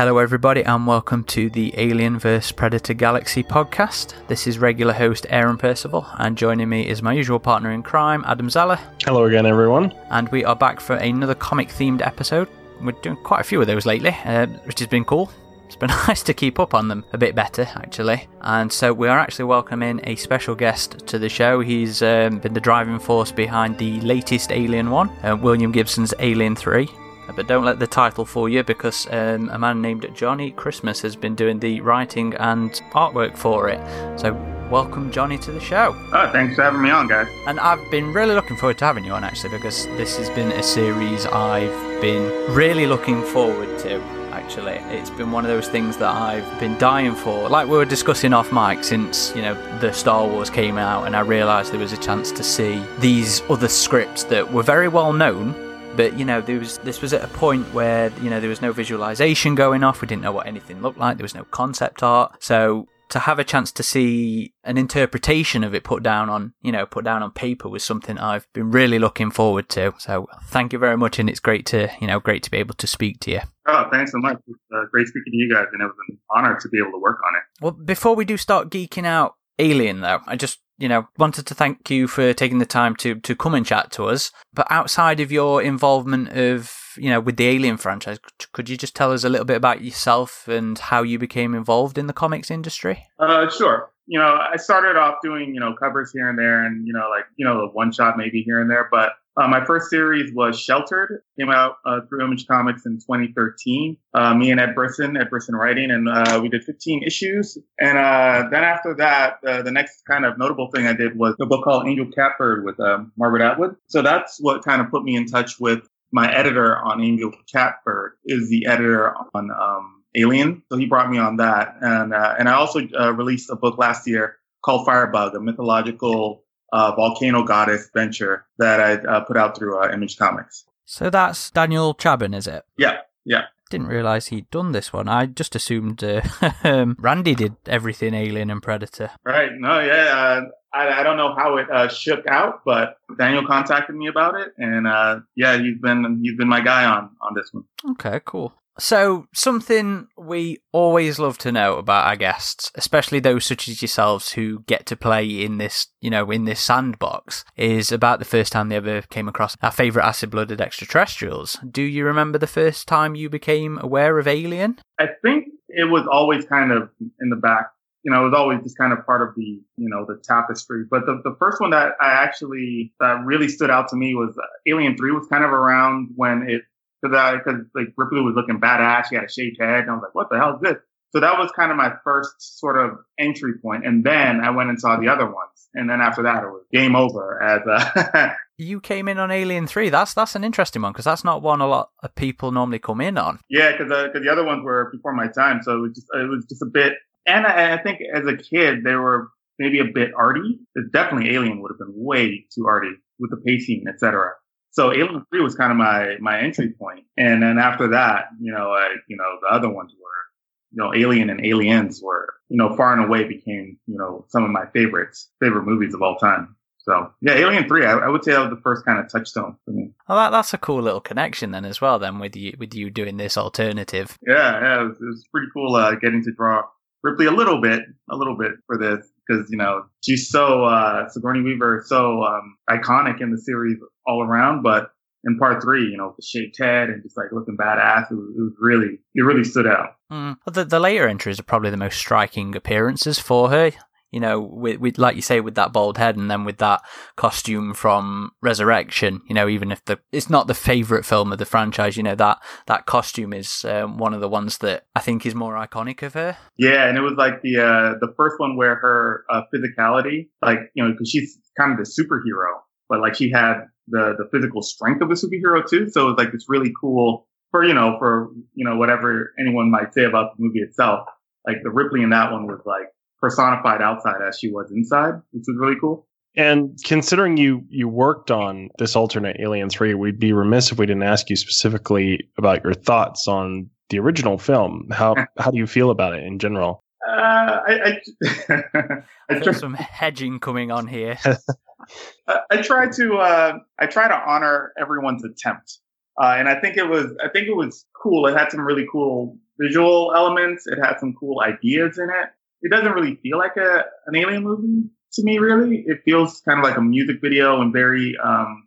Hello, everybody, and welcome to the Alien vs Predator Galaxy podcast. This is regular host Aaron Percival, and joining me is my usual partner in crime, Adam Zeller. Hello again, everyone. And we are back for another comic themed episode. We're doing quite a few of those lately, uh, which has been cool. It's been nice to keep up on them a bit better, actually. And so we are actually welcoming a special guest to the show. He's um, been the driving force behind the latest Alien one, uh, William Gibson's Alien 3. Uh, But don't let the title fool you because um, a man named Johnny Christmas has been doing the writing and artwork for it. So, welcome, Johnny, to the show. Oh, thanks for having me on, guys. And I've been really looking forward to having you on actually because this has been a series I've been really looking forward to. Actually, it's been one of those things that I've been dying for. Like we were discussing off mic since you know the Star Wars came out, and I realised there was a chance to see these other scripts that were very well known, but you know there was this was at a point where you know there was no visualization going off. We didn't know what anything looked like. There was no concept art. So to have a chance to see an interpretation of it put down on you know put down on paper was something i've been really looking forward to. So thank you very much and it's great to you know great to be able to speak to you. Oh, thanks so much. It's uh, great speaking to you guys, and it was an honor to be able to work on it. well before we do start geeking out alien though i just you know wanted to thank you for taking the time to to come and chat to us but outside of your involvement of you know with the alien franchise could you just tell us a little bit about yourself and how you became involved in the comics industry Uh, sure. You know, I started off doing, you know, covers here and there and, you know, like, you know, a one shot maybe here and there. But uh, my first series was Sheltered, came out uh, through Image Comics in 2013. Uh, me and Ed Brisson, Ed Brisson writing, and uh, we did 15 issues. And uh, then after that, uh, the next kind of notable thing I did was a book called Angel Catbird with Margaret Atwood. So that's what kind of put me in touch with my editor on Angel Catbird is the editor on um, Alien. So he brought me on that, and and I also released a book last year called Firebug, a mythological uh, volcano goddess venture that I uh, put out through uh, Image Comics. so that's daniel chabon is it Yeah, yeah. didn't realize he'd done this one i just assumed uh, um, randy did everything alien and predator Right. No, yeah. Uh, I, I don't know how it uh, shook out, but Daniel contacted me about it, and uh, yeah, he's been he's been my guy on on this one. Okay, cool. So, something we always love to know about our guests, especially those such as yourselves who get to play in this, you know, in this sandbox, is about the first time they ever came across our favourite acid blooded extraterrestrials. Do you remember the first time you became aware of Alien? I think it was always kind of in the back. You know, it was always just kind of part of the, you know, the tapestry. But the, the first one that I actually, that really stood out to me was uh, Alien 3 was kind of around when it, cause I, cause like Ripley was looking badass. She had a shaved head. And I was like, what the hell is this? So that was kind of my first sort of entry point. And then I went and saw the other ones. And then after that, it was game over as uh, a, You came in on Alien 3. That's that's an interesting one because that's not one a lot of people normally come in on. Yeah, because because uh, the other ones were before my time, so it was just it was just a bit. And I, I think as a kid, they were maybe a bit arty. It's definitely Alien would have been way too arty with the pacing, etc. So Alien Three was kind of my my entry point, and then after that, you know, I, you know, the other ones were, you know, Alien and Aliens were, you know, far and away became, you know, some of my favorites, favorite movies of all time. So yeah, Alien Three, I, I would say that was the first kind of touchstone for me. Well, that, that's a cool little connection then as well. Then with you with you doing this alternative. Yeah, yeah, it was, it was pretty cool uh, getting to draw Ripley a little bit, a little bit for this because you know she's so uh, Sigourney Weaver is so um, iconic in the series all around, but in part three, you know, the shaved head and just like looking badass, it was, it was really, it really stood out. Mm. The, the later entries are probably the most striking appearances for her. You know, with, with like you say, with that bald head, and then with that costume from Resurrection. You know, even if the it's not the favorite film of the franchise, you know that that costume is um, one of the ones that I think is more iconic of her. Yeah, and it was like the uh, the first one where her uh, physicality, like you know, because she's kind of the superhero, but like she had the the physical strength of a superhero too. So it was like it's really cool for you know for you know whatever anyone might say about the movie itself. Like the Ripley in that one was like personified outside as she was inside, which was really cool. And considering you you worked on this alternate Alien 3, we'd be remiss if we didn't ask you specifically about your thoughts on the original film. How how do you feel about it in general? Uh, I I, I, There's some hedging coming on here. I, I try to uh, I try to honor everyone's attempt Uh, and I think it was, I think it was cool. It had some really cool visual elements. It had some cool ideas in it. It doesn't really feel like a, an alien movie to me, really. It feels kind of like a music video and very, um,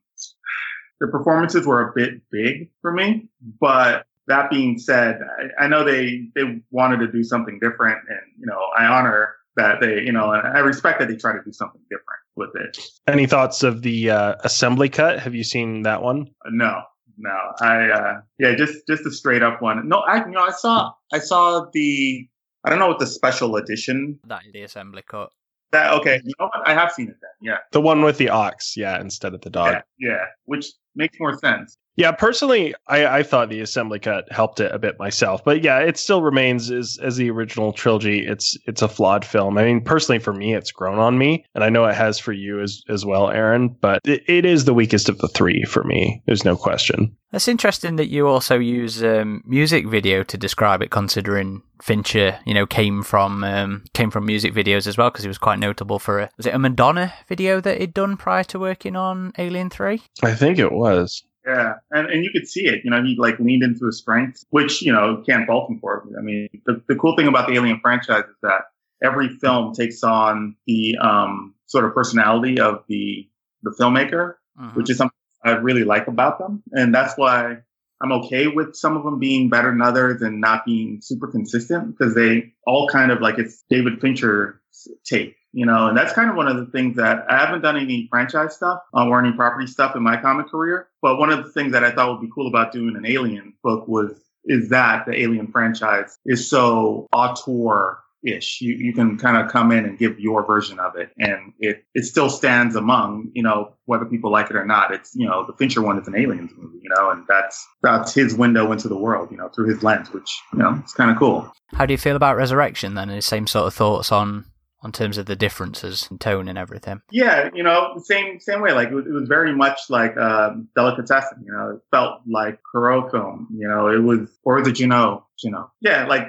the performances were a bit big for me, but that being said, I, I know they, they wanted to do something different and, you know, I honor that they, you know, I respect that they try to do something different with it. Any thoughts of the uh, assembly cut? Have you seen that one? No, no. I uh, yeah, just just a straight up one. No, I you know I saw I saw the I don't know what the special edition. That is the assembly cut. That okay, you know what? I have seen it then. Yeah, the one with the ox. Yeah, instead of the dog. Yeah, yeah which makes more sense. Yeah, personally, I, I thought the assembly cut helped it a bit myself, but yeah, it still remains as as the original trilogy. It's it's a flawed film. I mean, personally, for me, it's grown on me, and I know it has for you as as well, Aaron. But it, it is the weakest of the three for me. There's no question. That's interesting that you also use um, music video to describe it, considering Fincher, you know, came from um, came from music videos as well, because he was quite notable for a was it a Madonna video that he'd done prior to working on Alien Three? I think it was. Yeah, and and you could see it. You know, he like leaned into his strengths, which you know can't fault him for. I mean, the the cool thing about the Alien franchise is that every film takes on the um sort of personality of the the filmmaker, mm-hmm. which is something I really like about them, and that's why I'm okay with some of them being better than others and not being super consistent because they all kind of like it's David Fincher take you know, and that's kind of one of the things that I haven't done any franchise stuff um, or any property stuff in my comic career. But one of the things that I thought would be cool about doing an Alien book was is that the Alien franchise is so auteur ish. You, you can kind of come in and give your version of it and it, it still stands among, you know, whether people like it or not. It's, you know, the Fincher one is an aliens movie, you know, and that's, that's his window into the world, you know, through his lens, which, you know, it's kind of cool. How do you feel about Resurrection then? the same sort of thoughts on on terms of the differences in tone and everything. Yeah, you know, same same way. Like it was, it was very much like uh, delicatessen. You know, it felt like Caro film. You know, it was or the Jeunet. You know, yeah, like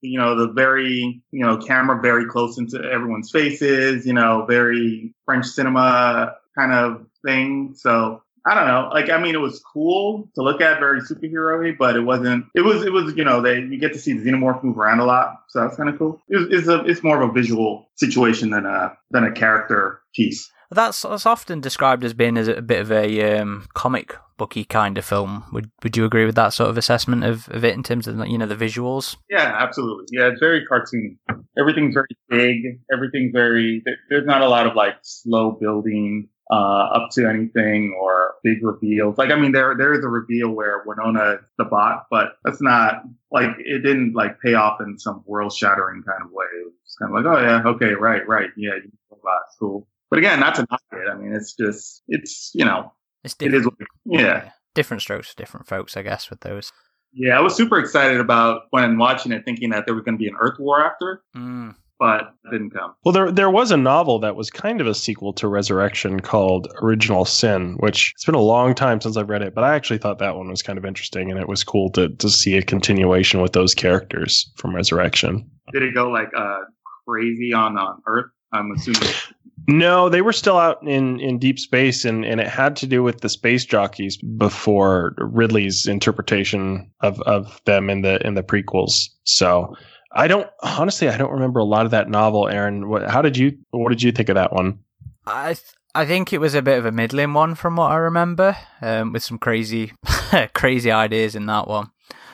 you know the very you know camera very close into everyone's faces. You know, very French cinema kind of thing. So I don't know. Like, I mean, it was cool to look at, very superhero-y, but it wasn't. It was. It was. You know, they you get to see the xenomorph move around a lot, so that's kind of cool. It it's a. It's more of a visual situation than a than a character piece. That's, that's often described as being as a bit of a um, comic booky kind of film. Would Would you agree with that sort of assessment of, of it in terms of you know the visuals? Yeah, absolutely. Yeah, it's very cartoony. Everything's very big. Everything's very. There's not a lot of like slow building uh, up to anything or big reveals. Like, I mean, there, there is a reveal where Winona is the bot, but that's not like, it didn't like pay off in some world shattering kind of way. It was kind of like, oh yeah, okay, right, right. Yeah, you robot, cool. But again, not to knock it. I mean, it's just, it's, you know, it's different. It is, yeah. yeah. Different strokes for different folks, I guess, with those. Yeah, I was super excited about when watching it, thinking that there was going to be an Earth War after. Mm but didn't come. Well, there there was a novel that was kind of a sequel to Resurrection called Original Sin, which it's been a long time since I've read it, but I actually thought that one was kind of interesting, and it was cool to to see a continuation with those characters from Resurrection. Did it go like uh, crazy on on Earth? I'm assuming. No, they were still out in, in deep space, and, and it had to do with the space jockeys before Ridley's interpretation of, of them in the in the prequels. So I don't honestly. I don't remember a lot of that novel, Aaron. What, how did you? What did you think of that one? I th- I think it was a bit of a middling one from what I remember, um, with some crazy crazy ideas in that one.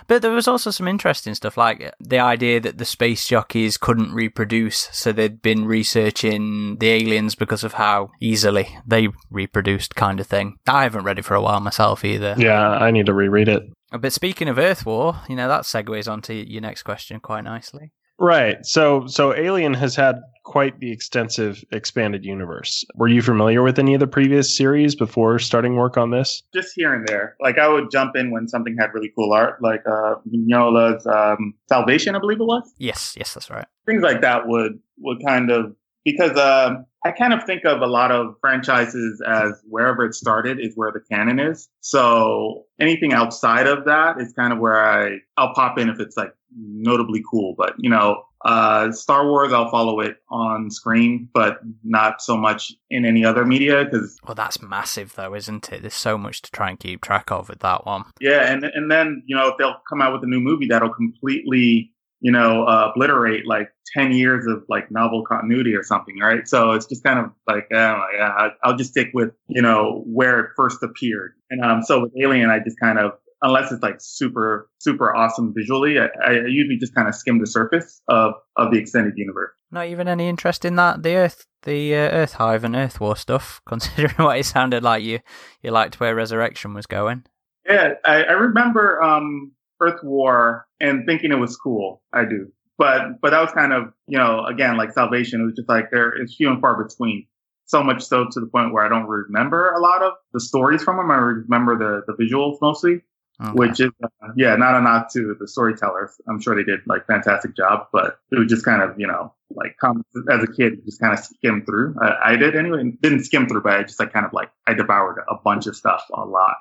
But there was also some interesting stuff, like the idea that the space jockeys couldn't reproduce, so they'd been researching the aliens because of how easily they reproduced, kind of thing. I haven't read it for a while myself either. Yeah, I need to reread it. But speaking of Earth War, you know that segues onto your next question quite nicely. Right. So so Alien has had quite the extensive expanded universe. Were you familiar with any of the previous series before starting work on this? Just here and there. Like I would jump in when something had really cool art, like uh Mignola's um, Salvation, I believe it was. Yes, yes, that's right. Things like that would would kind of because um, I kind of think of a lot of franchises as wherever it started is where the canon is. So anything outside of that is kind of where I I'll pop in if it's like notably cool. But you know, uh, Star Wars, I'll follow it on screen, but not so much in any other media because. Well, that's massive, though, isn't it? There's so much to try and keep track of with that one. Yeah, and and then you know if they'll come out with a new movie that'll completely you know uh, obliterate like ten years of like novel continuity or something, right? So it's just kind of like, oh, yeah, I'll just stick with you know where it first appeared. And um, so with Alien, I just kind of unless it's like super super awesome visually i, I usually just kind of skim the surface of of the extended universe not even any interest in that the earth the uh, earth hive and earth war stuff considering what it sounded like you you liked where resurrection was going yeah i, I remember um earth war and thinking it was cool i do but but that was kind of you know again like salvation it was just like there is few and far between so much so to the point where I don't remember a lot of the stories from them. I remember the, the visuals mostly. Okay. Which is, uh, yeah, not a knock to the storytellers. I'm sure they did like fantastic job, but it was just kind of, you know, like come as a kid, just kind of skim through. I, I did anyway, didn't skim through, but I just like kind of like, I devoured a bunch of stuff, a lot,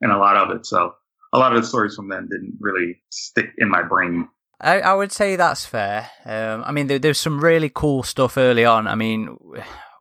and a lot of it. So a lot of the stories from then didn't really stick in my brain. I, I would say that's fair. Um, I mean, there, there's some really cool stuff early on. I mean,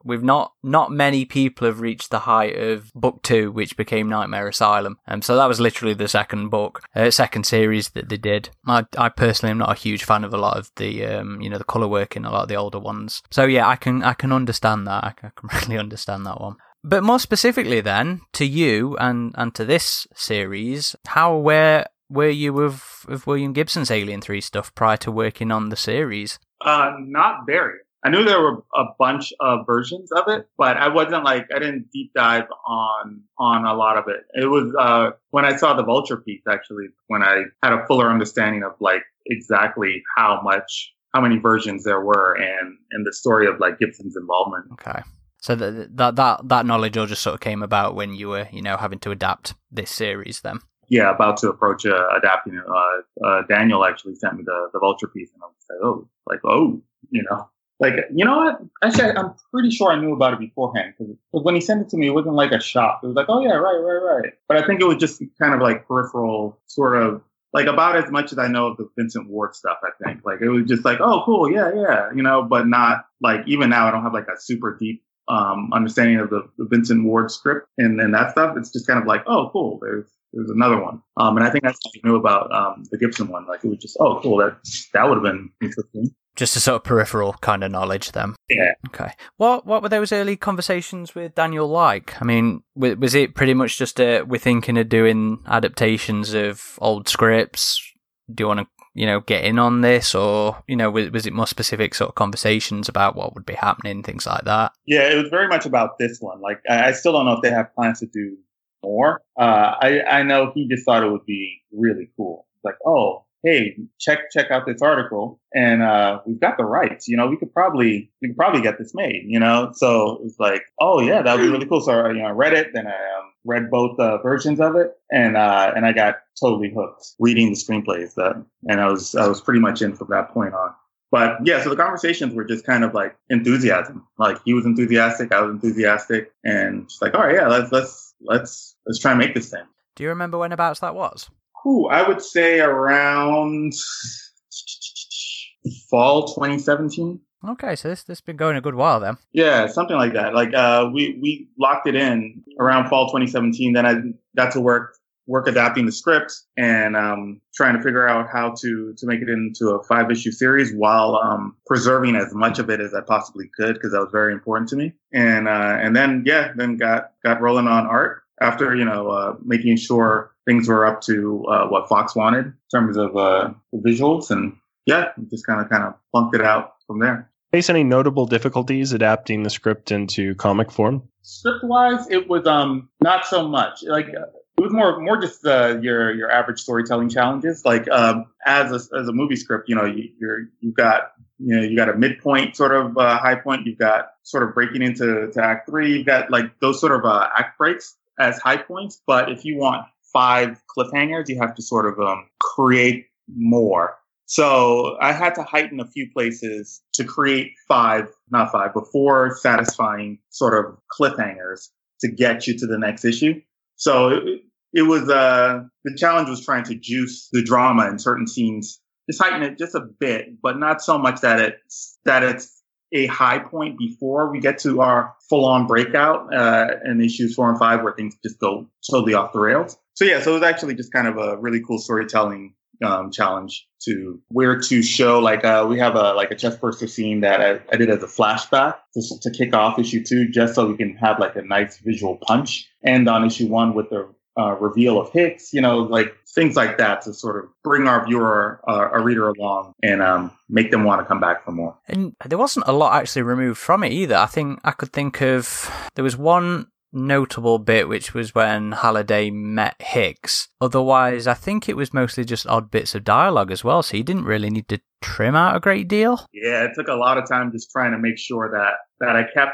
We've not not many people have reached the height of book two, which became Nightmare Asylum. Um, so that was literally the second book, uh, second series that they did. I, I personally am not a huge fan of a lot of the um, you know the color work in a lot of the older ones. So yeah, I can I can understand that. I I can really understand that one. But more specifically, then to you and and to this series, how aware were you of of William Gibson's Alien Three stuff prior to working on the series? Uh, not very. I knew there were a bunch of versions of it, but I wasn't like I didn't deep dive on on a lot of it. It was uh, when I saw the Vulture piece actually when I had a fuller understanding of like exactly how much how many versions there were and and the story of like Gibson's involvement. Okay. So that that that that knowledge all just sort of came about when you were, you know, having to adapt this series then. Yeah, about to approach uh, adapting. Uh, uh, Daniel actually sent me the, the Vulture piece, and I was like, oh, like oh, you know, like, you know what? Actually, I'm pretty sure I knew about it beforehand because when he sent it to me, it wasn't like a shock. It was like, oh yeah, right, right, right. But I think it was just kind of like peripheral, sort of like about as much as I know of the Vincent Ward stuff. I think like it was just like, oh, cool, yeah, yeah, you know. But not like even now, I don't have like a super deep um, understanding of the, the Vincent Ward script and and that stuff. It's just kind of like, oh, cool. There's there's another one. Um, and I think that's what I knew about um, the Gibson one. Like it was just, oh, cool. That that would have been interesting. Just a sort of peripheral kind of knowledge, then. Yeah. Okay. What What were those early conversations with Daniel like? I mean, was it pretty much just a we're thinking of doing adaptations of old scripts? Do you want to, you know, get in on this, or you know, was, was it more specific sort of conversations about what would be happening, things like that? Yeah, it was very much about this one. Like, I still don't know if they have plans to do more. Uh, I I know he just thought it would be really cool. Like, oh, hey, check check out this article, and uh, we've got the rights. You know, we could probably we could probably get this made. You know, so it's like, oh yeah, that would be really cool. So I you know, I read it, then I um, read both uh, versions of it, and uh, and I got totally hooked reading the screenplays. That and I was I was pretty much in from that point on. But yeah, so the conversations were just kind of like enthusiasm. Like he was enthusiastic, I was enthusiastic, and just like, all right, yeah, let's let's let's let's try and make this thing. Do you remember when whenabouts that was? Ooh, I would say around fall 2017. Okay, so this this been going a good while then. Yeah, something like that. Like uh, we we locked it in around fall 2017. Then I got to work work adapting the script and um, trying to figure out how to to make it into a five issue series while um, preserving as much of it as I possibly could because that was very important to me. And uh, and then yeah, then got got rolling on art after you know uh, making sure things were up to uh, what Fox wanted in terms of uh, visuals, and yeah, just kind of kind of plunked it out from there. Face any notable difficulties adapting the script into comic form? Script wise, it was um not so much like. It was more, more just uh, your your average storytelling challenges. Like um, as a, as a movie script, you know, you, you're you've got you know you got a midpoint sort of uh, high point. You've got sort of breaking into to act three. You've got like those sort of uh, act breaks as high points. But if you want five cliffhangers, you have to sort of um, create more. So I had to heighten a few places to create five, not five, but four satisfying sort of cliffhangers to get you to the next issue. So it, it was, uh, the challenge was trying to juice the drama in certain scenes just heighten it just a bit, but not so much that it's that it's a high point before we get to our full on breakout uh, in issues four and five where things just go totally off the rails. So yeah, so it was actually just kind of a really cool storytelling um, challenge to where to show like uh, we have a like a chest burster scene that I, I did as a flashback to, to kick off issue two just so we can have like a nice visual punch and on issue one with the uh, reveal of Hicks, you know, like things like that to sort of bring our viewer, uh, a reader along and um, make them want to come back for more. And there wasn't a lot actually removed from it either. I think I could think of there was one notable bit, which was when Halliday met Hicks. Otherwise, I think it was mostly just odd bits of dialogue as well, so you didn't really need to trim out a great deal. Yeah, it took a lot of time just trying to make sure that that I kept.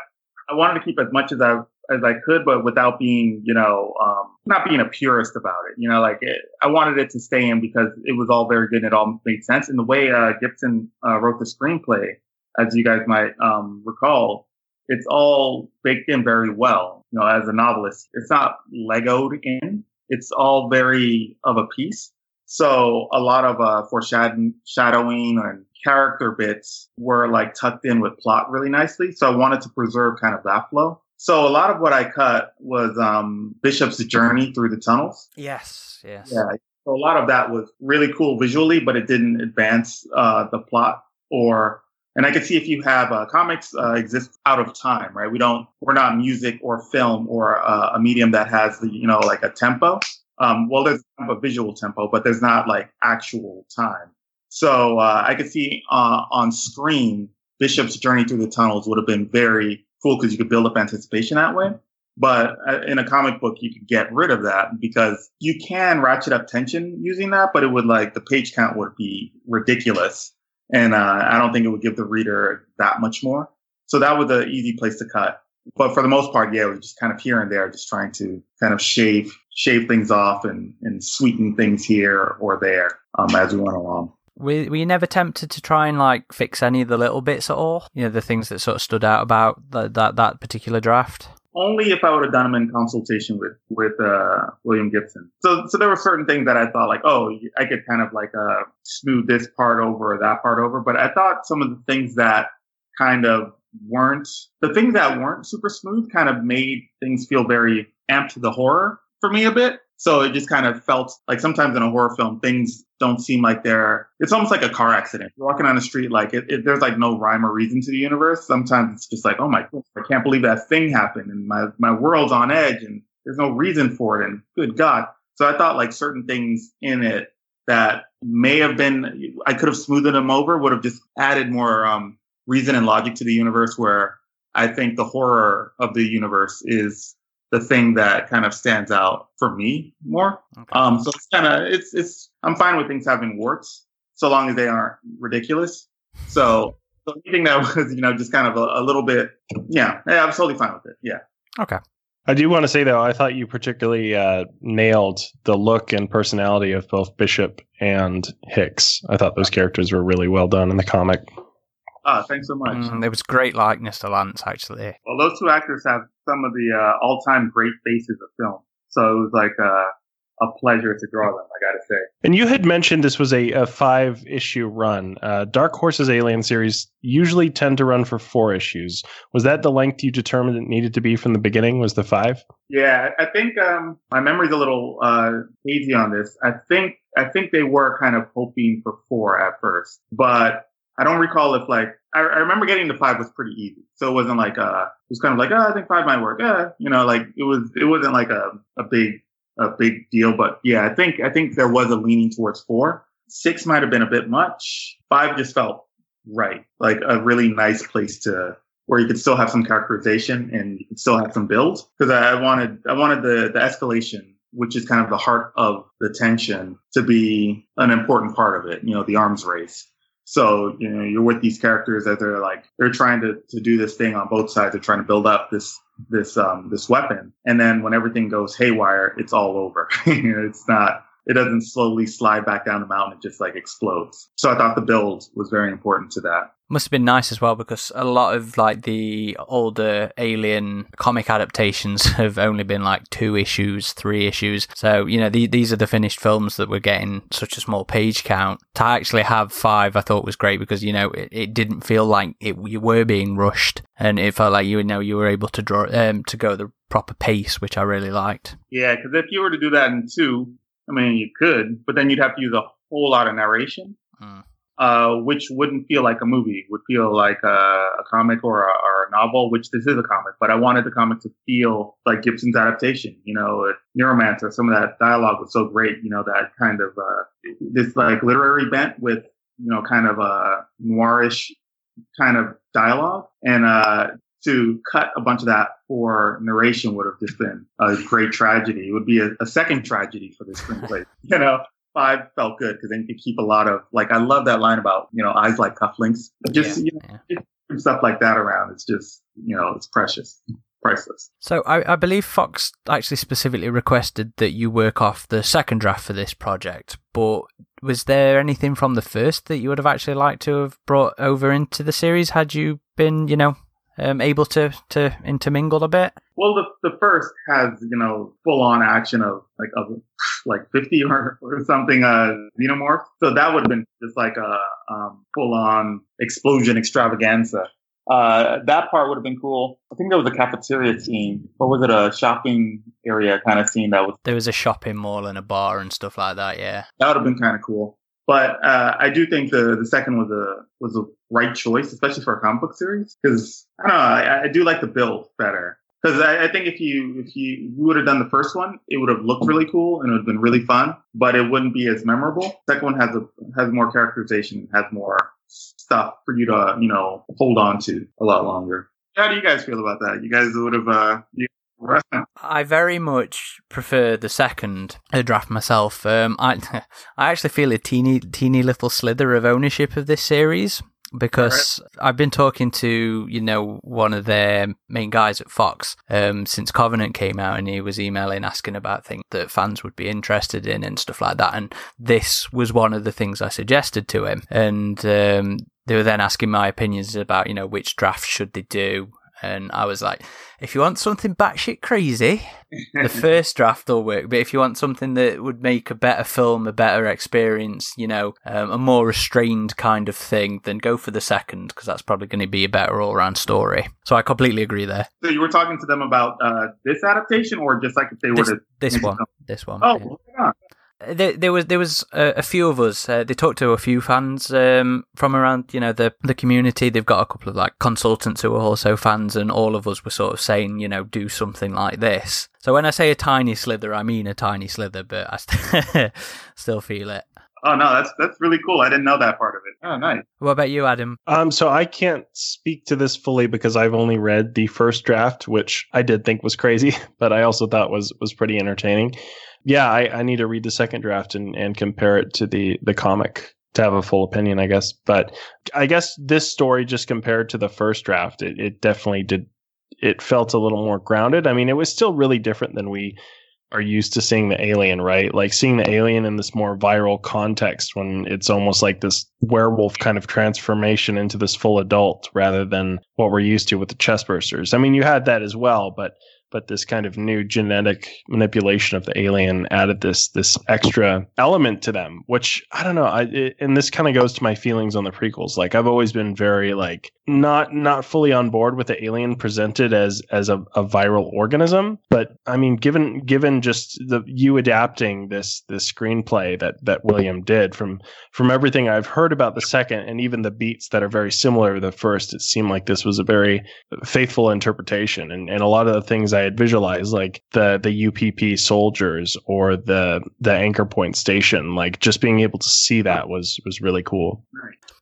I wanted to keep as much as I as I could, but without being, you know, um, not being a purist about it. You know, like it, I wanted it to stay in because it was all very good and it all made sense. And the way uh, Gibson uh, wrote the screenplay, as you guys might um, recall, it's all baked in very well. You know, as a novelist, it's not legoed in. It's all very of a piece. So a lot of uh, foreshadowing and character bits were like tucked in with plot really nicely. So I wanted to preserve kind of that flow. So a lot of what I cut was um, Bishop's journey through the tunnels. Yes, yes. Yeah. So a lot of that was really cool visually, but it didn't advance uh, the plot or and I can see if you have uh, comics uh, exist out of time, right? We don't, we're not music or film or uh, a medium that has the, you know, like a tempo. Um, well, there's a visual tempo, but there's not like actual time. So uh, I could see uh, on screen, Bishop's journey through the tunnels would have been very cool because you could build up anticipation that way. But uh, in a comic book, you could get rid of that because you can ratchet up tension using that, but it would like the page count would be ridiculous and uh, I don't think it would give the reader that much more. So that was an easy place to cut. But for the most part, yeah, it was just kind of here and there, just trying to kind of shave shave things off and, and sweeten things here or there um, as we went along. Were, were you never tempted to try and like fix any of the little bits at all? You know, the things that sort of stood out about the, that that particular draft only if I would have done them in consultation with with uh, William Gibson. So so there were certain things that I thought like, oh, I could kind of like uh, smooth this part over or that part over. But I thought some of the things that kind of weren't the things that weren't super smooth kind of made things feel very amped to the horror for me a bit. So it just kind of felt like sometimes in a horror film, things don't seem like they're, it's almost like a car accident. You're walking on the street, like it, it, there's like no rhyme or reason to the universe. Sometimes it's just like, oh my, I can't believe that thing happened and my, my world's on edge and there's no reason for it. And good God. So I thought like certain things in it that may have been, I could have smoothed them over, would have just added more, um, reason and logic to the universe where I think the horror of the universe is the thing that kind of stands out for me more. Okay. Um, so it's kind of it's it's I'm fine with things having warts so long as they aren't ridiculous. So, so anything that was you know just kind of a, a little bit, yeah, yeah, I'm totally fine with it. Yeah. Okay. I do want to say though, I thought you particularly uh, nailed the look and personality of both Bishop and Hicks. I thought those characters were really well done in the comic. Ah, thanks so much. Mm, there was great likeness to Lance, actually. Well, those two actors have some of the uh, all-time great faces of film, so it was like uh, a pleasure to draw them. I got to say. And you had mentioned this was a, a five-issue run. Uh, Dark Horse's Alien series usually tend to run for four issues. Was that the length you determined it needed to be from the beginning? Was the five? Yeah, I think um, my memory's a little uh, hazy on this. I think I think they were kind of hoping for four at first, but I don't recall if like I, I, remember getting to five was pretty easy, so it wasn't like uh it was kind of like oh I think five might work, yeah you know like it was it wasn't like a a big a big deal, but yeah I think I think there was a leaning towards four. Six might have been a bit much. Five just felt right, like a really nice place to where you could still have some characterization and you could still have some build because I, I wanted I wanted the the escalation which is kind of the heart of the tension to be an important part of it, you know, the arms race. So, you know, you're with these characters that they're like, they're trying to, to do this thing on both sides. They're trying to build up this, this, um, this weapon. And then when everything goes haywire, it's all over. it's not, it doesn't slowly slide back down the mountain. It just like explodes. So I thought the build was very important to that. Must have been nice as well because a lot of like the older Alien comic adaptations have only been like two issues, three issues. So you know the, these are the finished films that we're getting such a small page count. To actually have five, I thought was great because you know it, it didn't feel like it you were being rushed, and it felt like you know you were able to draw um to go the proper pace, which I really liked. Yeah, because if you were to do that in two, I mean you could, but then you'd have to use a whole lot of narration. Mm uh, which wouldn't feel like a movie, would feel like a, a comic or a, or a, novel, which this is a comic, but I wanted the comic to feel like Gibson's adaptation, you know, Neuromancer, some of that dialogue was so great, you know, that kind of, uh, this like literary bent with, you know, kind of a noirish kind of dialogue. And, uh, to cut a bunch of that for narration would have just been a great tragedy. It would be a, a second tragedy for the screenplay, you know, five felt good because then you could keep a lot of like I love that line about you know eyes like cufflinks. Just yeah, you know, yeah. stuff like that around. It's just you know it's precious. Priceless. So I, I believe Fox actually specifically requested that you work off the second draft for this project, but was there anything from the first that you would have actually liked to have brought over into the series had you been, you know, um, able to to intermingle a bit? Well, the the first has you know full on action of like of like fifty or, or something uh xenomorph, so that would have been just like a um, full on explosion extravaganza. Uh, that part would have been cool. I think there was a cafeteria scene, or was it a shopping area kind of scene that was? There was a shopping mall and a bar and stuff like that. Yeah, that would have been kind of cool. But uh, I do think the the second was a was a right choice, especially for a comic book series, because I don't know, I, I, do like the build better. Because I, I, think if you if you, would have done the first one, it would have looked really cool and it would have been really fun, but it wouldn't be as memorable. Second one has a has more characterization, has more stuff for you to you know hold on to a lot longer. How do you guys feel about that? You guys would have uh, I very much prefer the second draft myself. Um, I I actually feel a teeny teeny little slither of ownership of this series because right. I've been talking to you know one of their main guys at Fox um, since Covenant came out, and he was emailing asking about things that fans would be interested in and stuff like that. And this was one of the things I suggested to him, and um, they were then asking my opinions about you know which draft should they do and I was like, if you want something batshit crazy, the first draft will work. But if you want something that would make a better film, a better experience, you know, um, a more restrained kind of thing, then go for the second because that's probably going to be a better all round story. So I completely agree there. So you were talking to them about uh, this adaptation, or just like if they this, were to this one, this one. Oh, yeah there, there was there was a, a few of us. Uh, they talked to a few fans um, from around you know the the community. They've got a couple of like consultants who are also fans, and all of us were sort of saying you know do something like this. So when I say a tiny slither, I mean a tiny slither, but I st- still feel it. Oh no, that's that's really cool. I didn't know that part of it. Oh, nice. What about you, Adam? Um, so I can't speak to this fully because I've only read the first draft, which I did think was crazy, but I also thought was was pretty entertaining yeah, I, I need to read the second draft and, and compare it to the the comic to have a full opinion, I guess. But I guess this story, just compared to the first draft, it, it definitely did. It felt a little more grounded. I mean, it was still really different than we are used to seeing the alien, right? Like seeing the alien in this more viral context when it's almost like this werewolf kind of transformation into this full adult rather than what we're used to with the chestbursters. I mean, you had that as well, but but this kind of new genetic manipulation of the alien added this this extra element to them which i don't know I, it, and this kind of goes to my feelings on the prequels. Like i've always been very like not not fully on board with the alien presented as as a, a viral organism but i mean given given just the you adapting this this screenplay that that william did from from everything i've heard about the second and even the beats that are very similar to the first it seemed like this was a very faithful interpretation. And and a lot of the things i I had visualized, like the the UPP soldiers or the the anchor point station. Like just being able to see that was was really cool.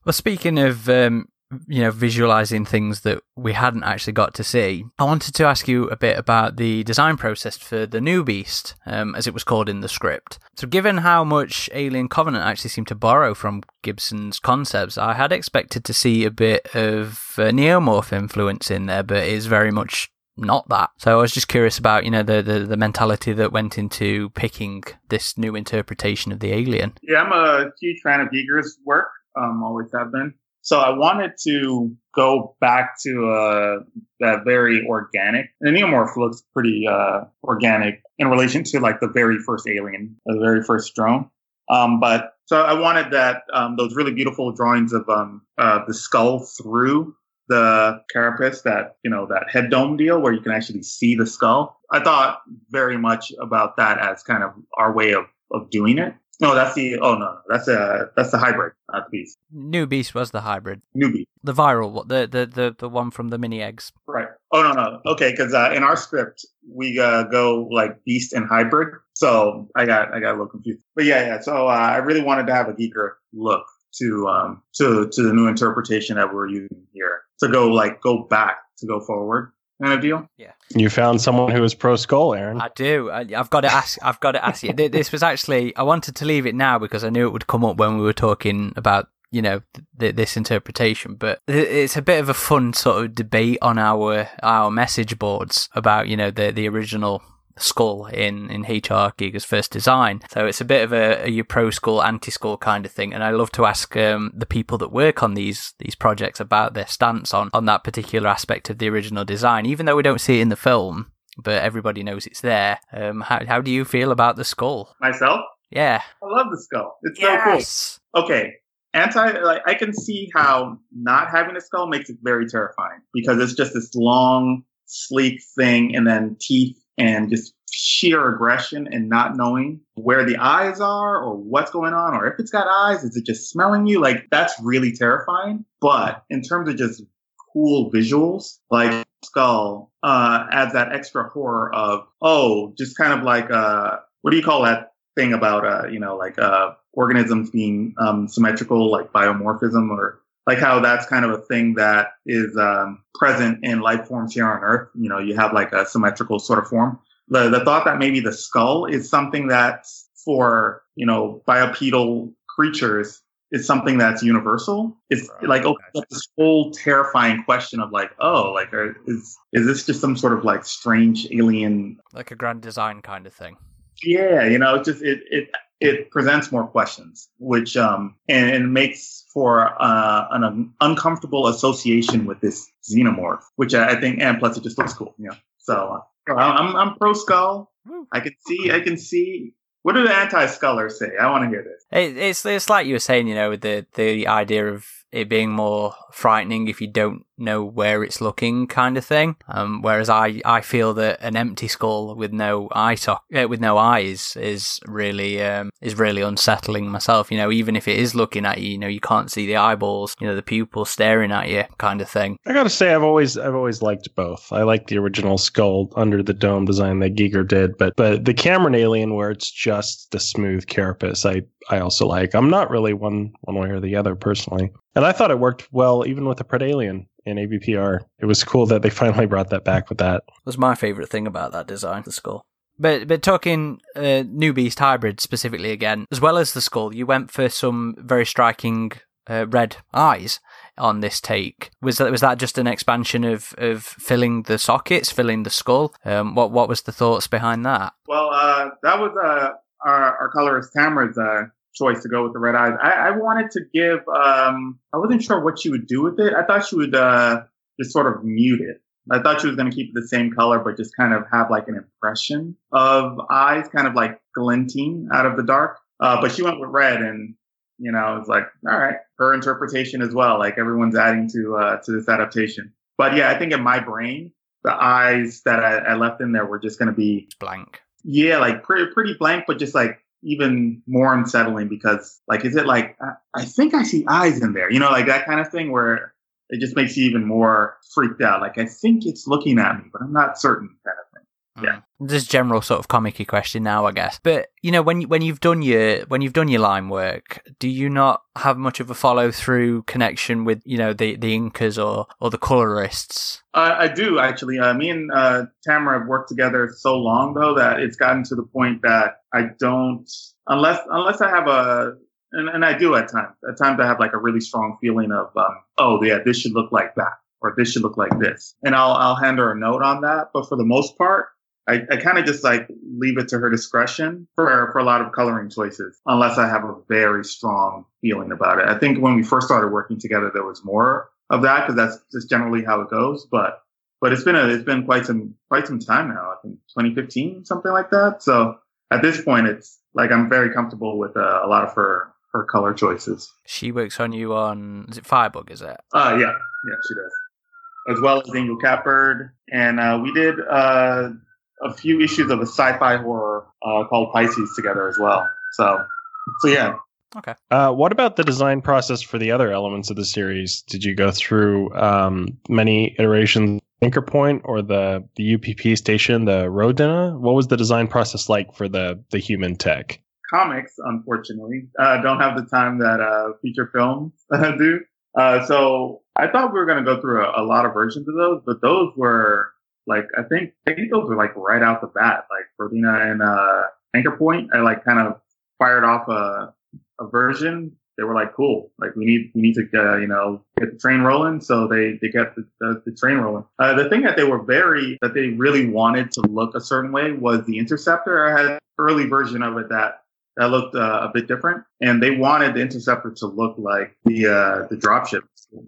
Well, speaking of um, you know, visualizing things that we hadn't actually got to see. I wanted to ask you a bit about the design process for the new beast, um, as it was called in the script. So, given how much Alien Covenant actually seemed to borrow from Gibson's concepts, I had expected to see a bit of uh, neomorph influence in there, but it's very much not that. So I was just curious about, you know, the, the, the mentality that went into picking this new interpretation of the alien. Yeah, I'm a huge fan of Giger's work. Um, always have been. So I wanted to go back to uh, that very organic. The Neomorph looks pretty uh, organic in relation to like the very first alien, the very first drone. Um, but so I wanted that um, those really beautiful drawings of um, uh, the skull through the carapace, that you know that head dome deal where you can actually see the skull. I thought very much about that as kind of our way of of doing it. No, that's the oh no, that's a that's the hybrid, not the beast. New Beast was the hybrid. New beast, The viral, the the the, the one from the mini eggs. right? Oh no, no, okay, because uh, in our script we uh, go like beast and hybrid, so I got I got a little confused. But yeah, yeah. So uh, I really wanted to have a Giger look to um to to the new interpretation that we're using here to go like go back to go forward kind of deal. Yeah, you found someone who was pro skull, Aaron. I do. I, I've got to ask. I've got to ask you. This was actually. I wanted to leave it now because I knew it would come up when we were talking about you know th- this interpretation. But it- it's a bit of a fun sort of debate on our our message boards about you know the the original skull in in HR Giger's first design. So it's a bit of a, a you pro skull anti skull kind of thing. And I love to ask um, the people that work on these these projects about their stance on on that particular aspect of the original design, even though we don't see it in the film but everybody knows it's there. Um, how how do you feel about the skull? Myself, Yeah. I love the skull. It's so cool. okay anti like i can see how not having a skull makes it very terrifying because it's just this long sleek thing and then teeth and just sheer aggression and not knowing where the eyes are or what's going on or if it's got eyes is it just smelling you? Like that's really terrifying. But in terms of just cool visuals like skull uh adds that extra horror of oh just kind of like uh what do you call that thing about uh you know like uh organisms being um, symmetrical, like biomorphism, or like how that's kind of a thing that is um, present in life forms here on Earth. You know, you have like a symmetrical sort of form. The the thought that maybe the skull is something that's for you know bipedal creatures is something that's universal. It's Right. like opens up this whole terrifying question of like, oh, like are, is is this just some sort of like strange alien Like a grand design kind of thing. yeah, you know, it just it it it presents more questions, which um and, and makes for uh, an um, uncomfortable association with this xenomorph, which I, I think, and plus it just looks cool, you know. So uh, I'm I'm pro skull. I can see I can see. What do the anti-scullers say? I want to hear this. It, it's it's like you were saying, you know, with the the idea of it being more frightening if you don't know where it's looking, kind of thing. Um, whereas I, I feel that an empty skull with no eye uh, with no eyes is really um, is really unsettling myself. You know, even if it is looking at you, you know, you can't see the eyeballs, you know, the pupils staring at you, kind of thing. I gotta say, I've always I've always liked both. I like the original skull under the dome design that Giger did, but but the Cameron Alien where it's just the smooth carapace, I I also like. I'm not really one one way or the other personally, and I thought it worked well even with the Pred Alien in AVPR. It was cool that they finally brought that back with that. was my favourite thing about that design, the skull. But but talking uh, new beast hybrid specifically again, as well as the skull, you went for some very striking uh, red eyes on this take. Was that was that just an expansion of, of filling the sockets, filling the skull? Um, what what was the thoughts behind that? Well, uh, that was uh, our, our colorist Tamra's uh, choice to go with the red eyes. I, I wanted to give. Um, I wasn't sure what she would do with it. I thought she would uh, just sort of mute it. I thought she was going to keep it the same color, but just kind of have like an impression of eyes, kind of like glinting out of the dark. Uh, but she went with red, and you know, it's like, all right, her interpretation as well. Like everyone's adding to uh, to this adaptation. But yeah, I think in my brain, the eyes that I, I left in there were just going to be blank. yeah, like pretty pretty blank, but just like even more unsettling because like is it like I, I think I see eyes in there, you know, like that kind of thing where it just makes you even more freaked out. Like I think it's looking at me, but I'm not certain kind of. Yeah. Just general sort of comicky question now, I guess. But you know, when you- when you've done your when you've done your line work, do you not have much of a follow through connection with you know the the inkers or or the colorists? Uh, I do actually. Uh, me and uh, Tamra have worked together so long though that it's gotten to the point that I don't unless unless I have a and, and I do at times. At times I have like a really strong feeling of um, oh yeah this should look like that or this should look like this, and I'll I'll hand her a note on that. But for the most part, I, I kind of just like leave it to her discretion for, for a lot of coloring choices, unless I have a very strong feeling about it. I think when we first started working together, there was more of that because that's just generally how it goes. But, but it's been a, it's been quite some, quite some time now. I think 2015, something like that. So at this point, it's like I'm very comfortable with uh, a lot of her, her color choices. She works on you on, is it Firebug, is it? Uh, yeah, yeah, she does. As well as Angel Catbird. And, uh, we did, uh, a few issues of a sci-fi horror uh, called Pisces together as well. So, so yeah. Okay. Uh, what about the design process for the other elements of the series? Did you go through um, many iterations? Anchor Point or the the UPP station, the Rodina? What was the design process like for the the human tech? Comics, unfortunately, uh, don't have the time that uh, feature films do. Uh, so I thought we were going to go through a, a lot of versions of those, but those were like I think I think those were like right out the bat, like Rodina and uh, Anchor Point. I like kind of fired off a a version. They were like, cool, like we need we need to uh, you know get the train rolling. So they they got the, the, the train rolling. Uh, the thing that they were very that they really wanted to look a certain way was the Interceptor. I had early version of it that that looked uh, a bit different, and they wanted the Interceptor to look like the uh, the dropship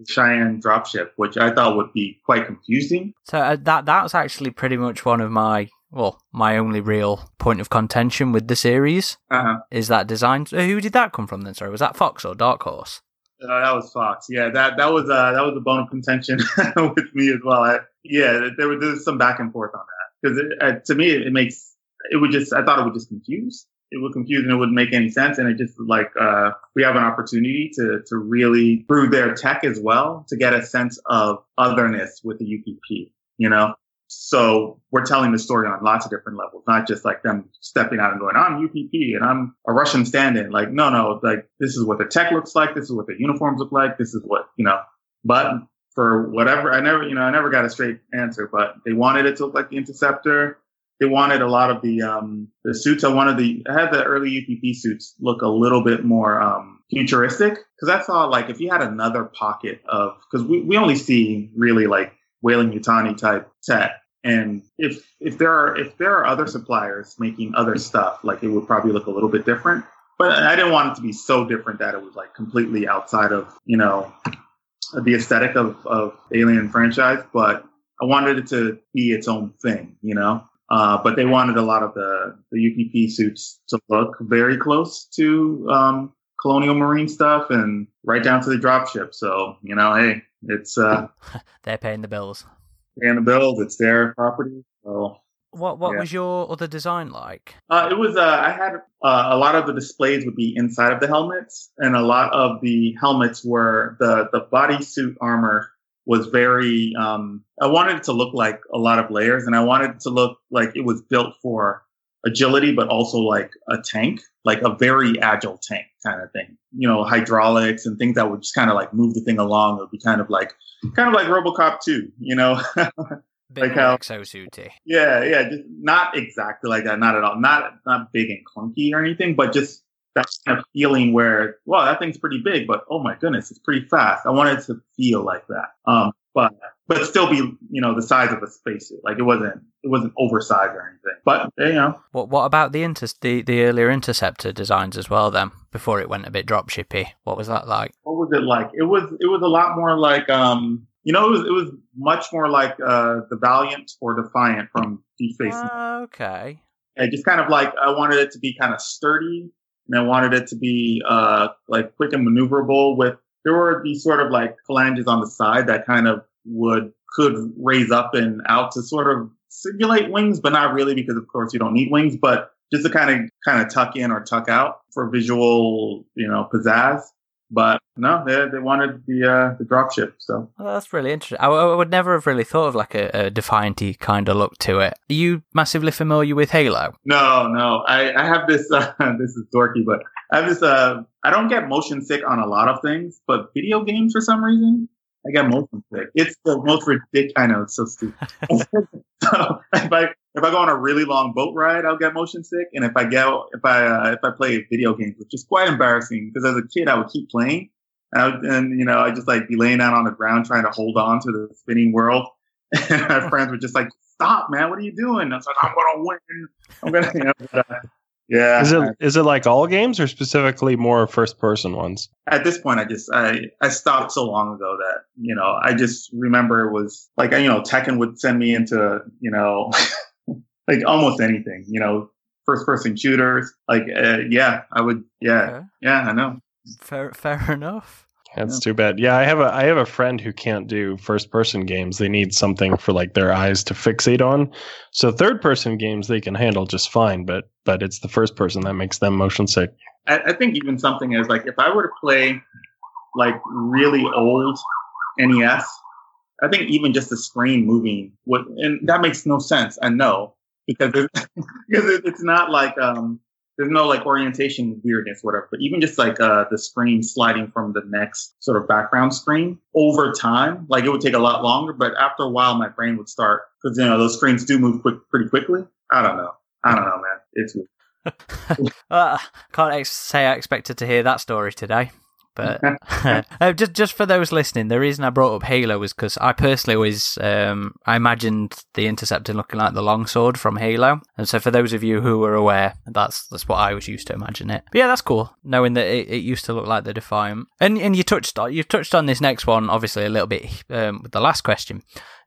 Cheyenne dropship, which I thought would be quite confusing. So uh, that that's actually pretty much one of my well, my only real point of contention with the series uh-huh. is that design. Who did that come from then? Sorry, was that Fox or Dark Horse? Uh, that was Fox. Yeah, that that was uh, that was a bone of contention with me as well. I, yeah, there was, there was some back and forth on that because uh, to me it makes it would just I thought it would just confuse it would confuse and it wouldn't make any sense. And it just like, uh, we have an opportunity to, to really through their tech as well to get a sense of otherness with the UPP, you know? So we're telling the story on lots of different levels, not just like them stepping out and going, I'm UPP and I'm a Russian stand-in. Like, no, no, like this is what the tech looks like. This is what the uniforms look like. This is what, you know, but for whatever, I never, you know, I never got a straight answer, but they wanted it to look like the Interceptor they wanted a lot of the um, the suits. I wanted the I had the early UPP suits look a little bit more um, futuristic because I thought like if you had another pocket of because we, we only see really like Weyland-Yutani type tech. And if if there are if there are other suppliers making other stuff, like it would probably look a little bit different. But I didn't want it to be so different that it was like completely outside of you know the aesthetic of of Alien franchise. But I wanted it to be its own thing, you know. Uh, but they wanted a lot of the, the UPP suits to look very close to um, colonial marine stuff and right down to the dropship. So, you know, hey, it's. Uh, They're paying the bills. Paying the bills. It's their property. So. What what yeah. was your other design like? Uh, it was uh, I had uh, a lot of the displays would be inside of the helmets, and a lot of the helmets were the the bodysuit armor was very um, I wanted it to look like a lot of layers and I wanted it to look like it was built for agility but also like a tank, like a very agile tank kind of thing. You know, hydraulics and things that would just kind of like move the thing along. It would be kind of like kind of like RoboCop 2, you know. Like how exosuity. Yeah, yeah, just not exactly like that, not at all. Not not big and clunky or anything, but just that kind of feeling where, well, that thing's pretty big, but oh my goodness, it's pretty fast. I wanted to feel like that. Um, but, but still be, you know, the size of a spacesuit. Like it wasn't, it wasn't oversized or anything. But, you know. What, what about the inter, the, the earlier Interceptor designs as well then, before it went a bit dropshippy? What was that like? What was it like? It was, it was a lot more like, um, you know, it was, it was much more like, uh, the Valiant or Defiant from Deep Space. Uh, okay. And just kind of like, I wanted it to be kind of sturdy and I wanted it to be uh, like quick and maneuverable. With there were these sort of like phalanges on the side that kind of would could raise up and out to sort of simulate wings, but not really because of course you don't need wings, but just to kind of kind of tuck in or tuck out for visual, you know, pizzazz. But no, they they wanted the uh, the dropship. So well, that's really interesting. I, I, would never have really thought of like a, a defianty kind of look to it. Are you massively familiar with Halo? No, no. I, I have this. Uh, this is dorky, but I have this. Uh, I don't get motion sick on a lot of things, but video games for some reason I get motion sick. It's the most ridiculous. I know it's so stupid. so if I if I go on a really long boat ride, I'll get motion sick. And if I go if I uh, if I play video games, which is quite embarrassing because as a kid I would keep playing, and, I would, and you know I just like be laying down on the ground trying to hold on to the spinning world, and my friends would just like stop, man. What are you doing? I was like, I'm gonna win. I'm gonna, you know, but, uh, yeah. Is it is it like all games or specifically more first person ones? At this point, I just I I stopped so long ago that you know I just remember it was like you know Tekken would send me into you know like almost anything you know first person shooters like uh, yeah I would yeah Okay. yeah I know Fair, fair enough. That's too bad. Yeah, I have a I have a friend who can't do first person games. They need something for like their eyes to fixate on. So third person games they can handle just fine, but but it's the first person that makes them motion sick. I, I think even something as like if I were to play like really old NES, I think even just the screen moving would, and that makes no sense. I know because it, because it, it's not like um there's no like orientation weirdness whatever. But even just like uh the screen sliding from the next sort of background screen over time, like it would take a lot longer. But after a while, my brain would start because you know those screens do move quick pretty quickly. I don't know. I don't know, man. It's uh, can't ex- say I expected to hear that story today. But uh, just just for those listening, the reason I brought up Halo was because I personally was um, I imagined the Interceptor looking like the longsword from Halo, and so for those of you who are aware, that's that's what I was used to imagine it. But yeah, that's cool knowing that it, it used to look like the Defiant. And and you touched on you touched on this next one obviously a little bit um, with the last question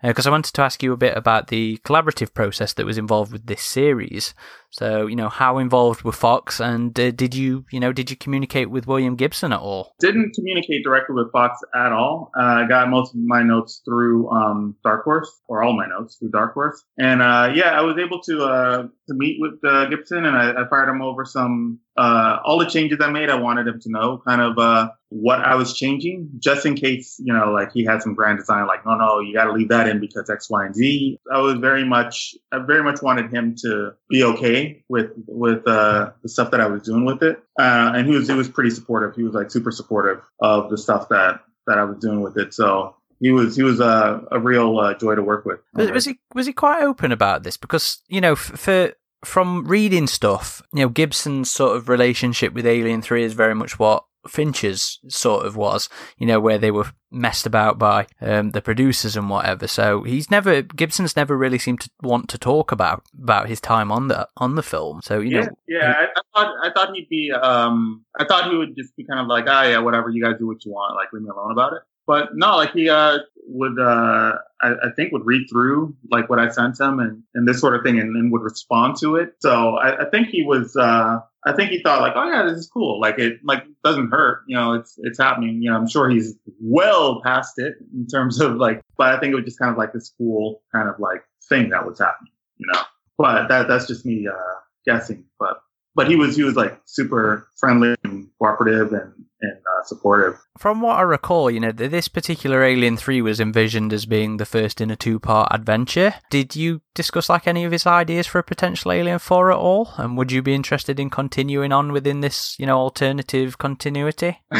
because I wanted to ask you a bit about the collaborative process that was involved with this series. So, you know, how involved were Fox, and uh, did you, you know, did you communicate with William Gibson at all? didn't communicate directly with Fox at all. Uh, I got most of my notes through um, Dark Horse, or all my notes through Dark Horse. And uh, yeah, I was able to uh, to meet with uh, Gibson, and I, I fired him over some uh, all the changes I made. I wanted him to know kind of uh, what I was changing, just in case you know, like he had some grand design, like no, no, you got to leave that in because X, Y, and Z. I was very much, I very much wanted him to be okay with with uh, the stuff that I was doing with it, uh, and he was he was pretty supportive. He was like super supportive of the stuff that that I was doing with it. So he was he was a, a real uh, joy to work with. Was, was he was he quite open about this? Because you know, for from reading stuff, you know, Gibson's sort of relationship with Alien Three is very much what Fincher's sort of was, you know, where they were messed about by um, the producers and whatever. So he's never Gibson's never really seemed to want to talk about about his time on the on the film. So you yeah, know, yeah, I, I thought I thought he'd be um I thought he would just be kind of like, ah, yeah, whatever, you guys do what you want, like leave me alone about it. But no, like he uh would uh I, I think would read through like what I sent him and, and this sort of thing and, would respond to it. So I, I think he was uh I think he thought like, oh yeah, this is cool. Like it like doesn't hurt. You know, it's it's happening. You know, I'm sure he's well past it in terms of like, but I think it was just kind of like this cool kind of like thing that was happening. You know, but that that's just me uh guessing. But but he was he was like super friendly and cooperative and and uh, supportive. From what I recall, you know, th- this particular Alien 3 was envisioned as being the first in a two part adventure. Did you discuss like any of his ideas for a potential Alien 4 at all? And would you be interested in continuing on within this, you know, alternative continuity?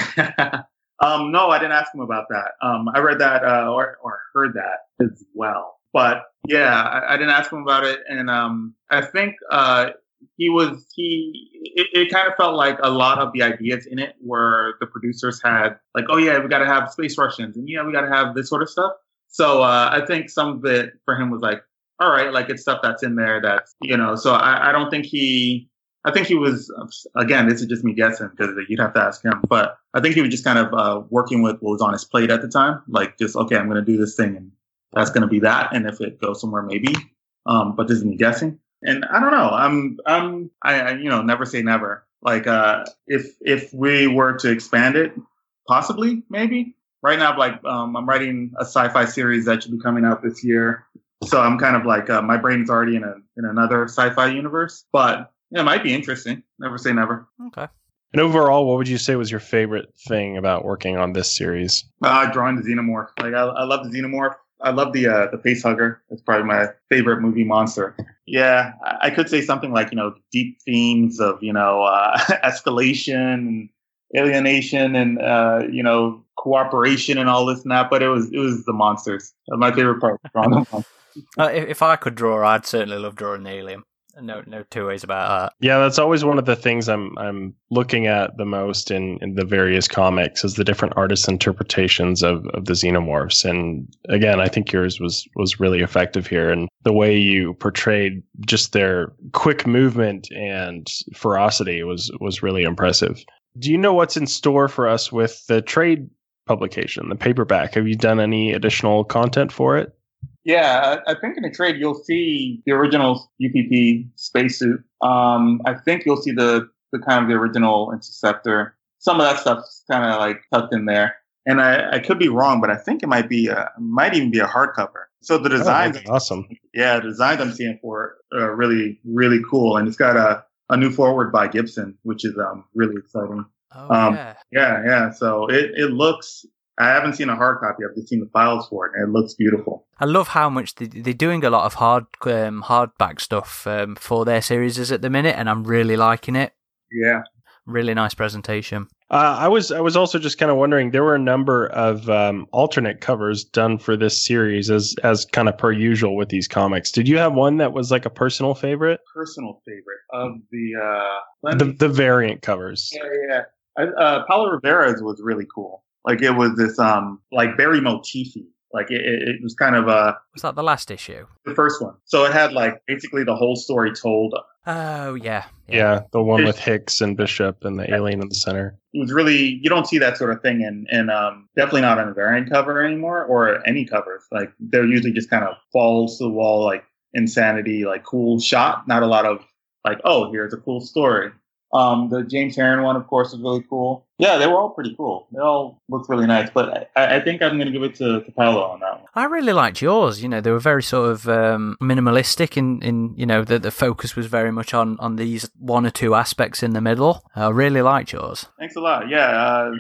um, no, I didn't ask him about that. Um, I read that uh, or or heard that as well. But yeah, I, I didn't ask him about it, and um, I think uh, he was he. It, it kind of felt like a lot of the ideas in it were the producers had like, oh yeah, we got to have space Russians, and yeah, we got to have this sort of stuff. So uh, I think some of it for him was like, all right, like it's stuff that's in there that's you know. So I, I don't think he. I think he was again. This is just me guessing because you'd have to ask him. But I think he was just kind of uh, working with what was on his plate at the time. Like just okay, I'm going to do this thing, and that's going to be that. And if it goes somewhere, maybe. Um, but this is me guessing. And I don't know. I'm I'm I, I you know never say never. Like uh, if if we were to expand it, possibly maybe. Right now, like um, I'm writing a sci-fi series that should be coming out this year. So I'm kind of like uh, my brain's already in a in another sci-fi universe, but yeah, it might be interesting. Never say never. Okay. And overall, what would you say was your favorite thing about working on this series? Uh, drawing the xenomorph. Like I, I love the xenomorph. I love the uh, the face hugger. It's probably my favorite movie monster. Yeah, I, I could say something like you know deep themes of you know uh, escalation and alienation and uh, you know cooperation and all this and that. But it was it was the monsters. My favorite part drawing the. Uh, if, if I could draw, I'd certainly love drawing the alien. No, no two ways about that. Yeah, that's always one of the things I'm I'm looking at the most in, in the various comics is the different artists' interpretations of, of the xenomorphs. And again, I think yours was was really effective here, and the way you portrayed just their quick movement and ferocity was was really impressive. Do you know what's in store for us with the trade publication, the paperback? Have you done any additional content for it? Yeah, I think in the trade you'll see the original UPP spacesuit. Um, I think you'll see the the kind of the original interceptor. Some of that stuff's kind of like tucked in there, and I, I could be wrong, but I think it might be a might even be a hardcover. So the designs, oh, awesome. Yeah, the designs I'm seeing for it are really really cool, and it's got a a new forward by Gibson, which is um really exciting. Oh, Um, yeah. Yeah, yeah. So it it looks. I haven't seen a hard copy. I've just seen the files for it, and it looks beautiful. I love how much they, they're doing a lot of hard um, hardback stuff um, for their series is at the minute, and I'm really liking it. Yeah. Really nice presentation. Uh, I was I was also just kind of wondering there were a number of um, alternate covers done for this series as as kind of per usual with these comics. Did you have one that was like a personal favorite? Personal favorite of the uh The the variant covers. yeah yeah. I, uh, Paolo Rivera's was really cool. Like it was this um like very motify. Like it, it, it was kind of uh Was that the last issue? the first one. So it had like basically the whole story told. Oh yeah, Yeah, the one with Hicks and Bishop and the alien in the center. It was really you don't see that sort of thing in in um definitely not on a variant cover anymore or any covers. Like they're usually just kind of falls to the wall like insanity, like cool shot. Not a lot of like oh here's a cool story. Um, the James Harren one, of course, is really cool. Yeah, they were all pretty cool. They all looked really nice. But I, I think I'm going to give it to, Paolo on that one. I really liked yours. You know, they were very sort of um, minimalistic in, in you know the the focus was very much on on these one or two aspects in the middle. I really liked yours. Thanks a lot. Yeah. Uh,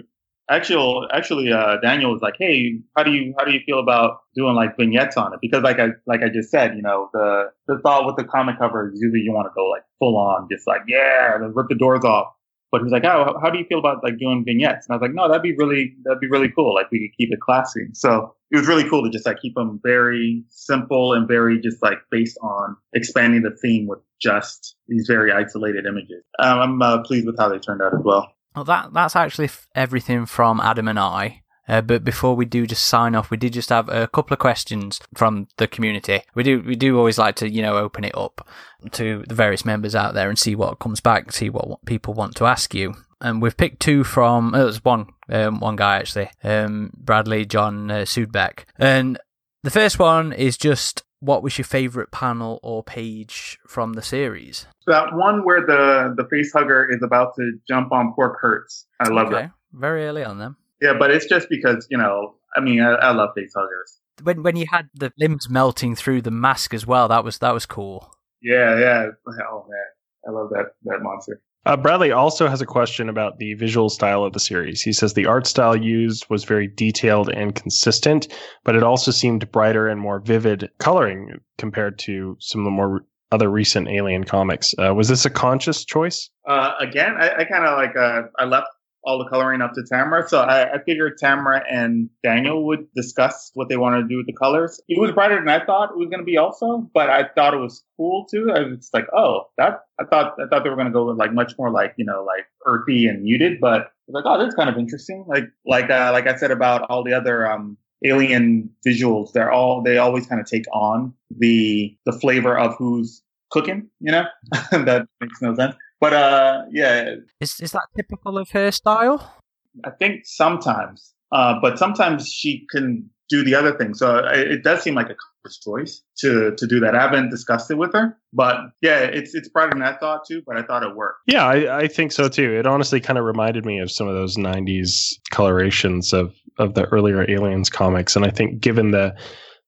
actually, actually, uh, Daniel was like, "Hey, how do you how do you feel about doing like vignettes on it?" Because like I like I just said, you know, the the thought with the comic cover is usually you want to go like full on, just like yeah, rip the doors off. But he's like, "Oh, how do you feel about like doing vignettes?" And I was like, "No, that'd be really that'd be really cool. Like we could keep it classy." So it was really cool to just like keep them very simple and very just like based on expanding the theme with just these very isolated images. Um, I'm uh, pleased with how they turned out as well. Well, that that's actually everything from Adam and I. Uh, but before we do just sign off, we did just have a couple of questions from the community. We do we do always like to you know open it up to the various members out there and see what comes back, see what, what people want to ask you. And we've picked two from uh, there's one um, one guy actually, um, Bradley John uh, Sudbeck, and the first one is just what was your favourite panel or page from the series? that one where the the face hugger is about to jump on poor Kurtz. I love okay, that. very early on then. Yeah, but it's just because you know, I mean, I, I love face huggers. when when you had the limbs melting through the mask as well, that was that was cool. Yeah, yeah. Oh man, I love that that monster. Uh, Bradley also has a question about the visual style of the series. He says the art style used was very detailed and consistent, but it also seemed brighter and more vivid coloring compared to some of the more other recent Alien comics. Uh, was this a conscious choice? Uh, again, I, I kind of like uh, I left all the coloring up to Tamra, so I, I figured Tamra and Daniel would discuss what they wanted to do with the colors. It was brighter than I thought it was going to be, also, but I thought it was cool too. I was like, oh, that I thought I thought they were going to go with like much more like you know like earthy and muted, but I was like, oh, that's kind of interesting. Like like uh, like I said about all the other um alien visuals, they're all they always kind of take on the the flavor of who's cooking. You know, that makes no sense. But uh, yeah, Is is that typical of her style? I think sometimes, uh, but sometimes she can do the other thing. So it, it does seem like a conscious choice to to do that. I haven't discussed it with her, but yeah, it's it's brighter than I thought too. But I thought it worked. Yeah, I, I think so too. It honestly kind of reminded me of some of those '90s colorations of of the earlier Aliens comics, and I think given the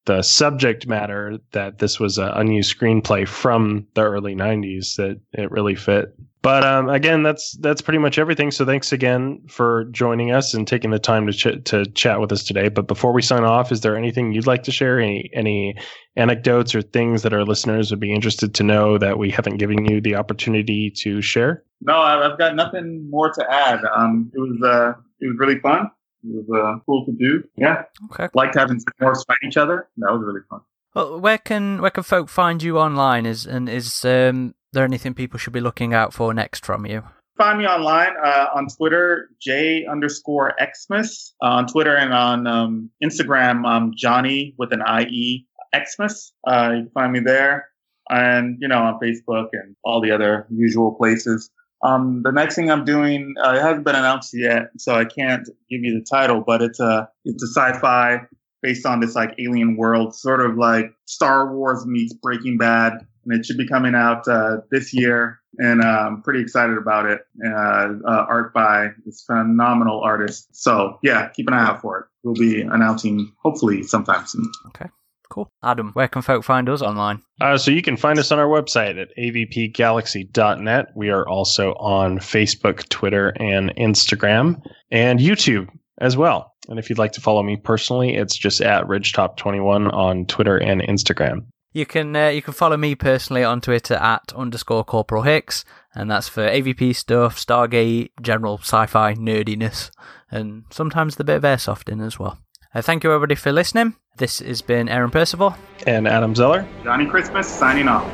the subject matter that this was an unused screenplay from the early '90s, that it really fit. But um, again, that's that's pretty much everything. So thanks again for joining us and taking the time to ch- to chat with us today. But before we sign off, is there anything you'd like to share? Any any anecdotes or things that our listeners would be interested to know that we haven't given you the opportunity to share? No, I've got nothing more to add. Um, it was uh, it was really fun. It was uh, cool to do. Yeah, Okay. liked having more fight each other. That was really fun. Well, where can where can folk find you online? Is and is um there anything people should be looking out for next from you? Find me online uh, on Twitter, J underscore Xmas uh, on Twitter and on um, Instagram, um, Johnny with an IE Xmas. Uh, you can find me there and, you know, on Facebook and all the other usual places. Um, the next thing I'm doing, uh, it hasn't been announced yet, so I can't give you the title, but it's a, it's a sci-fi based on this like alien world, sort of like Star Wars meets Breaking Bad. And it should be coming out, uh, this year. And, uh, I'm pretty excited about it. Uh, uh, art by this phenomenal artist. So yeah, keep an eye out for it. We'll be announcing hopefully sometime soon. Okay. Cool. Adam, where can folk find us online? Uh, so you can find us on our website at avpgalaxy.net. We are also on Facebook, Twitter, and Instagram, and YouTube as well. And if you'd like to follow me personally, it's just at Ridgetop21 on Twitter and Instagram. You can uh, you can follow me personally on Twitter at underscore Corporal Hicks, and that's for AVP stuff, Stargate, general sci-fi nerdiness, and sometimes the bit of airsofting as well. Uh, thank you everybody for listening. This has been Aaron Percival and Adam Zeller. Johnny Christmas signing off.